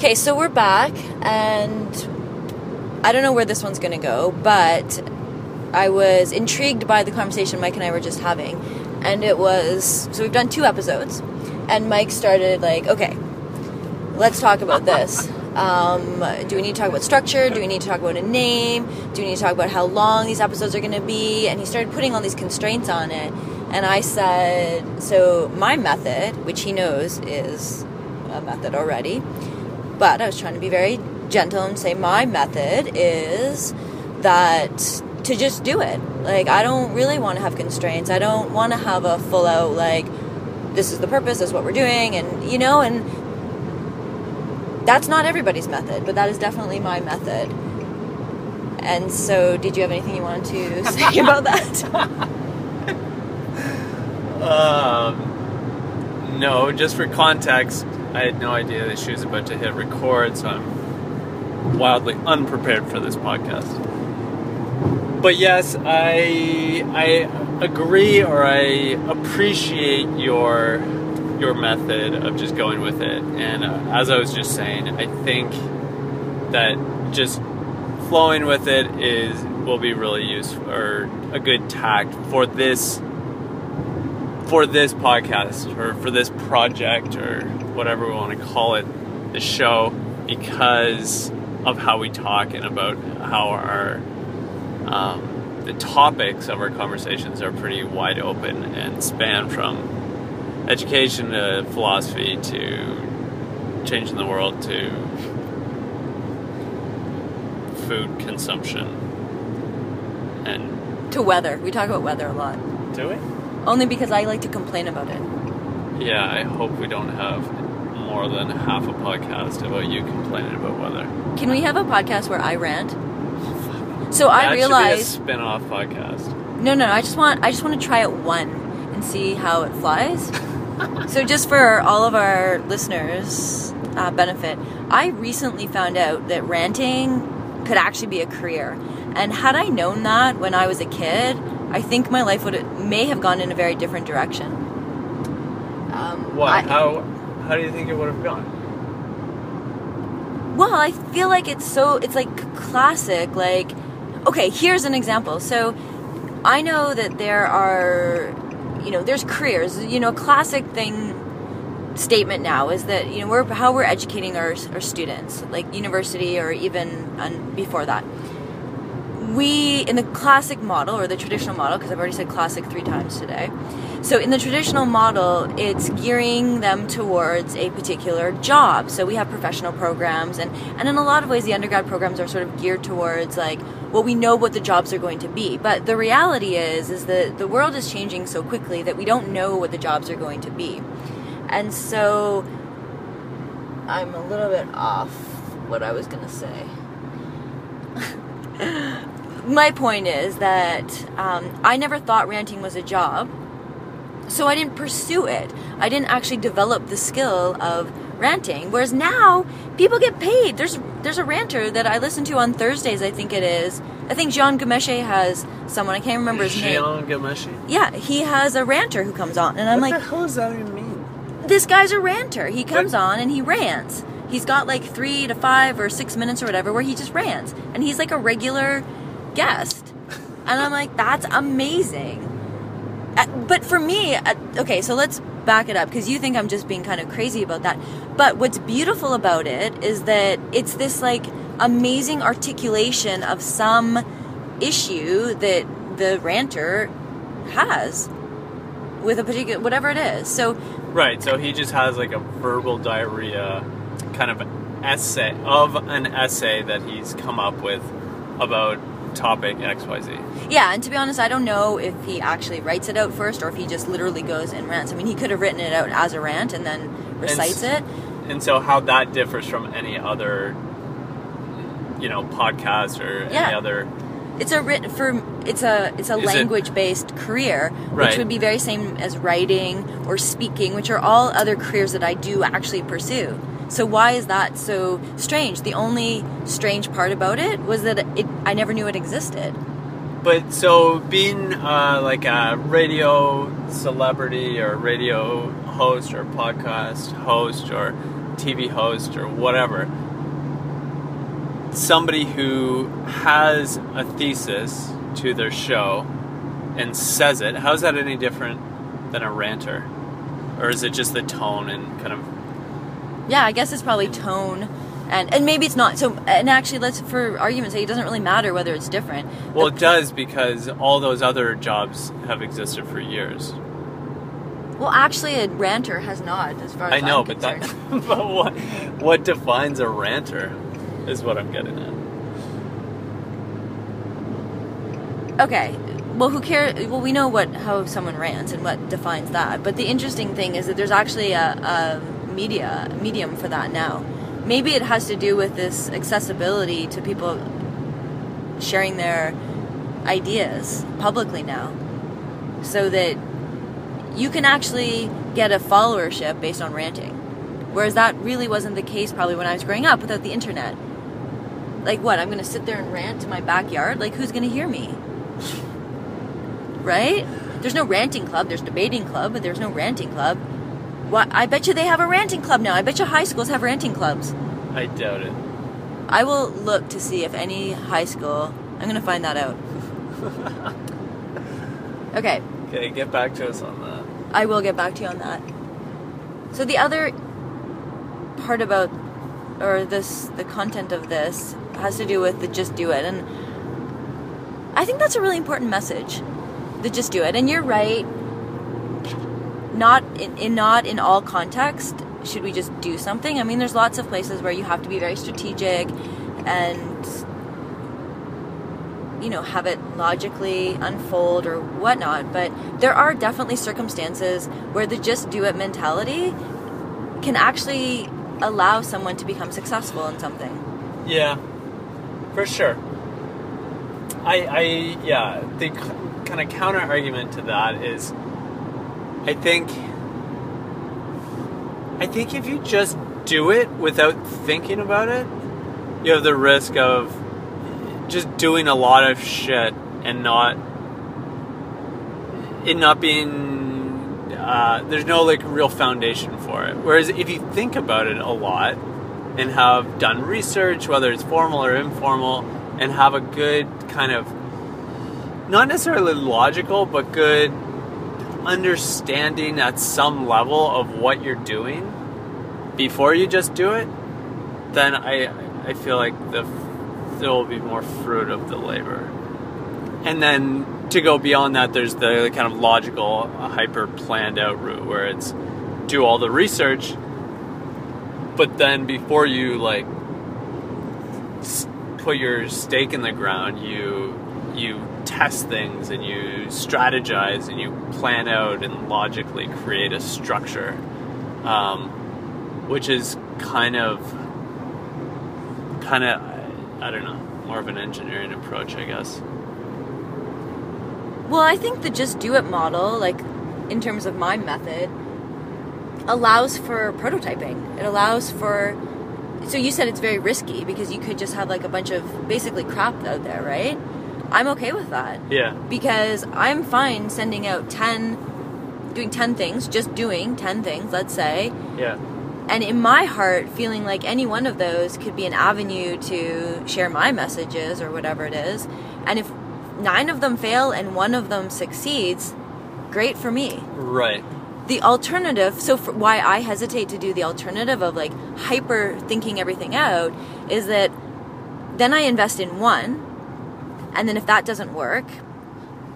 Okay, so we're back, and I don't know where this one's going to go, but I was intrigued by the conversation Mike and I were just having. And it was so we've done two episodes, and Mike started like, okay, let's talk about this. Um, do we need to talk about structure? Do we need to talk about a name? Do we need to talk about how long these episodes are going to be? And he started putting all these constraints on it. And I said, so my method, which he knows is a method already, but I was trying to be very gentle and say my method is that to just do it. Like I don't really want to have constraints. I don't want to have a full out like this is the purpose, this is what we're doing and you know and that's not everybody's method, but that is definitely my method. And so, did you have anything you wanted to say about that? um, no, just for context, I had no idea that she was about to hit record, so I'm wildly unprepared for this podcast. But yes, I I agree or I appreciate your your method of just going with it. And uh, as I was just saying, I think that just flowing with it is will be really useful or a good tact for this for this podcast or for this project or whatever we want to call it, the show, because of how we talk and about how our um, the topics of our conversations are pretty wide open and span from education to philosophy to changing the world to food consumption and to weather. We talk about weather a lot. do we? Only because I like to complain about it. Yeah, I hope we don't have more than half a podcast about you complaining about weather. Can we have a podcast where I rant? So that I realized spin-off podcast. No, no, I just want I just want to try it one and see how it flies. so just for all of our listeners' uh, benefit, I recently found out that ranting could actually be a career. And had I known that when I was a kid, I think my life would may have gone in a very different direction. Um, What? I- how? How do you think it would have gone? Well, I feel like it's so it's like classic like okay, here's an example. So I know that there are you know, there's careers. You know, classic thing statement now is that you know we're how we're educating our our students, like university or even before that. We in the classic model or the traditional model because I've already said classic 3 times today. So in the traditional model, it's gearing them towards a particular job. So we have professional programs, and and in a lot of ways, the undergrad programs are sort of geared towards like, well, we know what the jobs are going to be. But the reality is, is that the world is changing so quickly that we don't know what the jobs are going to be, and so I'm a little bit off what I was going to say. My point is that um, I never thought ranting was a job so I didn't pursue it. I didn't actually develop the skill of ranting. Whereas now people get paid. There's there's a ranter that I listen to on Thursdays. I think it is. I think Jian Ghomeshi has someone. I can't remember his name. Jian Ghomeshi. Yeah, he has a ranter who comes on, and I'm what like, the hell does that even mean? this guy's a ranter. He comes on and he rants. He's got like three to five or six minutes or whatever where he just rants, and he's like a regular guest. And I'm like, that's amazing. Uh, but for me, uh, okay, so let's back it up because you think I'm just being kind of crazy about that. But what's beautiful about it is that it's this like amazing articulation of some issue that the ranter has with a particular whatever it is. So Right. So he just has like a verbal diarrhea, kind of essay of an essay that he's come up with about topic X Y Z. Yeah, and to be honest, I don't know if he actually writes it out first or if he just literally goes and rants. I mean, he could have written it out as a rant and then recites s- it. And so how that differs from any other, you know, podcast or any other. It's a written for it's a it's a Is language based career, Right. which would be very same as writing or speaking, which are all other careers that I do actually pursue. So why is that so strange? The only strange part about it was that it I never knew it existed. But so being uh, like a radio celebrity or radio host or podcast host or TV host or whatever, somebody who has a thesis to their show and says it, how's that any different than a ranter? Or is it just the tone and kind of Yeah, I guess it's probably tone. And, and maybe it's not so and actually let's for argument's sake it doesn't really matter whether it's different Well, it does because all those other jobs have existed for years. well actually a ranter has not as far as I know, I'm but that, but what, what defines a ranter is what I'm getting at. Okay. Well, who cares? Well, we know what how someone rants and what defines that. But the interesting thing is that there's actually a, a media medium for that now. Maybe it has to do with this accessibility to people sharing their ideas publicly now, so that you can actually get a followership based on ranting. Whereas that really wasn't the case probably when I was growing up without the internet. Like what? I'm going to sit there and rant to my backyard? Like who's going to hear me? right? There's no ranting club. There's debating club, but there's no ranting club. What? I bet you they have a ranting club now. I bet you high schools have ranting clubs. I doubt it. I will look to see if any high school. I'm gonna find that out. okay, Okay, get back to us on that. I will get back to you on that. So the other part about, or this, the content of this has to do with the just do it, and I think that's a really important message. The just do it, and you're right. In, in not in all context should we just do something. I mean, there's lots of places where you have to be very strategic, and you know have it logically unfold or whatnot. But there are definitely circumstances where the just do it mentality can actually allow someone to become successful in something. Yeah, for sure. I, I, yeah, the kind of counter argument to that is, I think, I think if you just do it without thinking about it, you have the risk of just doing a lot of shit and not, it not being, uh, there's no like real foundation for it. Whereas if you think about it a lot and have done research, whether it's formal or informal, and have a good kind of not necessarily logical, but good understanding at some level of what you're doing before you just do it, then I I feel like the there will be more fruit of the labor. And then to go beyond that, there's the kind of logical, hyper planned out route where it's do all the research, but then before you like put your stake in the ground, you you test things and you strategize and you plan out and logically create a structure, um, which is kind of kind of I don't know more of an engineering approach, I guess. Well, I think the just do it model, like in terms of my method, allows for prototyping. It allows for. So you said it's very risky because you could just have like a bunch of basically crap out there, right? I'm okay with that. Yeah, because I'm fine sending out 10, doing 10 things, just doing 10 things, let's say, yeah, and in my heart feeling like any one of those could be an avenue to share my messages or whatever it is. And if nine of them fail and one of them succeeds great for me. Right. the alternative so why i hesitate to do the alternative of like hyper thinking everything out is that then i invest in one and then if that doesn't work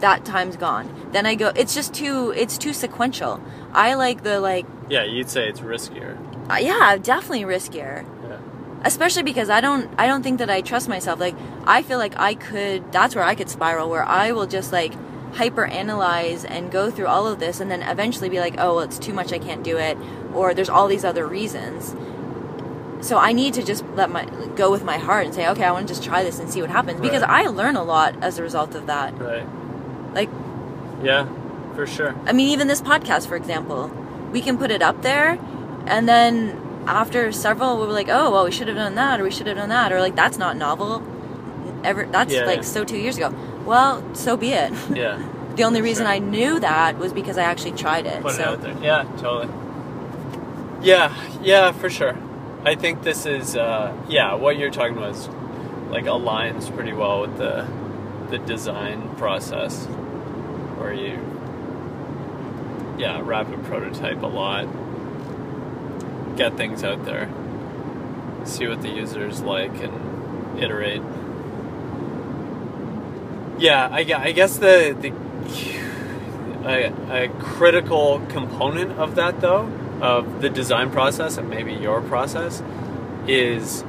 that time's gone. Then i go it's just too it's too sequential. I like the like Yeah, you'd say it's riskier. uh, yeah definitely riskier. Yeah. especially because i don't i don't think that i trust myself. Like i feel like i could that's where i could spiral where i will just like hyper analyze and go through all of this and then eventually be like oh well, it's too much i can't do it or there's all these other reasons so i need to just let my go with my heart and say okay i want to just try this and see what happens because i learn a lot as a result of that Right. like Yeah, for sure. I mean, even this podcast, for example, we can put it up there, and then after several, we're like, oh, well, we should have done that, or we should have done that, or like, that's not novel. Ever, that's Yeah, like yeah. so two years ago. Well, so be it. Yeah. the only reason Sure. I knew that was because I actually tried it. Put so it out there. Yeah, totally. Yeah, yeah, for sure. I think this is uh, yeah. What you're talking about is like aligns pretty well with the the design process, where you yeah rapid prototype a lot, get things out there, see what the users like, and iterate. Yeah, I, I guess the the a, a critical component of that though of the design process and maybe your process is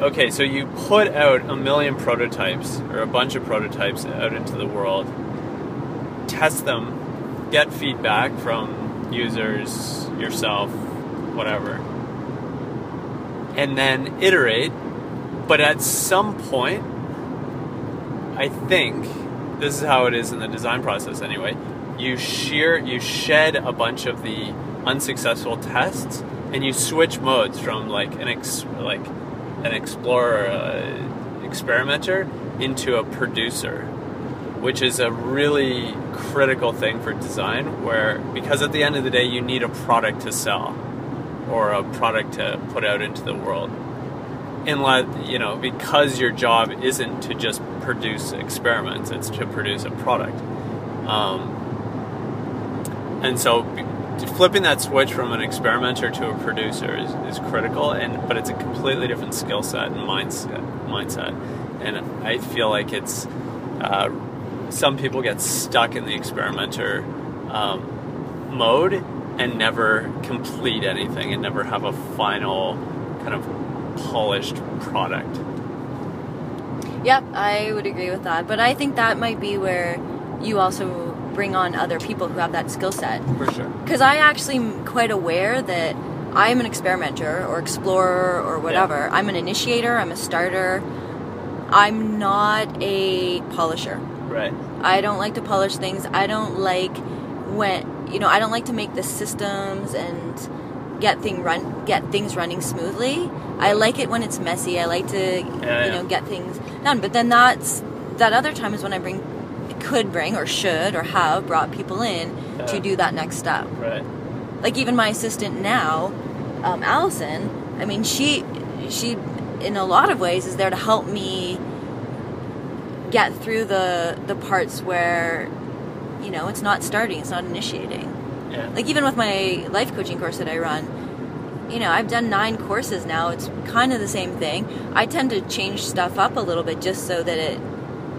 okay so you put out a million prototypes or a bunch of prototypes out into the world test them get feedback from users yourself whatever and then iterate. But at some point i think this is how it is in the design process anyway you shear you shed a bunch of the unsuccessful tests and you switch modes from like an ex, like an explorer uh, experimenter into a producer which is a really critical thing for design where because at the end of the day you need a product to sell or a product to put out into the world. Unless you know because your job isn't to just produce experiments it's to produce a product. Um, and so flipping that switch from an experimenter to a producer is, is critical and but it's a completely different skill set and mindset mindset and i feel like it's uh, some people get stuck in the experimenter um, mode and never complete anything and never have a final kind of polished product Yep, I would agree with that. But I think that might be where you also bring on other people who have that skill set. for sure Because I actually am quite aware that I'm an experimenter or explorer or whatever. I'm an initiator, I'm a starter. I'm not a polisher. right I don't like to polish things. I don't like when you know, I don't like to make the systems and get thing run get things running smoothly. I like it when it's messy. I like to you yeah. know get things done. But then that's that other time is when I bring could bring or should or have brought people in Yeah. to do that next step. right Like even my assistant now, um, Allison. I mean, she she in a lot of ways is there to help me get through the the parts where you know it's not starting, it's not initiating. yeah Like even with my life coaching course that I run, you know, I've done nine courses now. It's kind of the same thing. I tend to change stuff up a little bit just so that it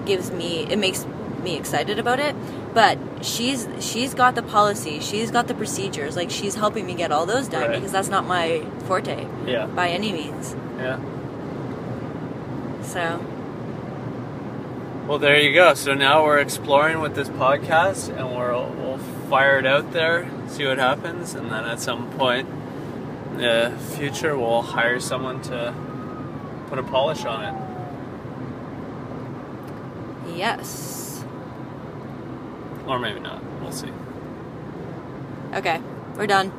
gives me it makes me excited about it. But she's she's got the policy, she's got the procedures. Like she's helping me get all those done Right. because that's not my forte yeah by any means. yeah So Well, there you go. So now we're exploring with this podcast, and we'll we'll fire it out there, see what happens, and then at some point in the future, we'll hire someone to put a polish on it. yes, Or maybe not. We'll see. okay, we're done.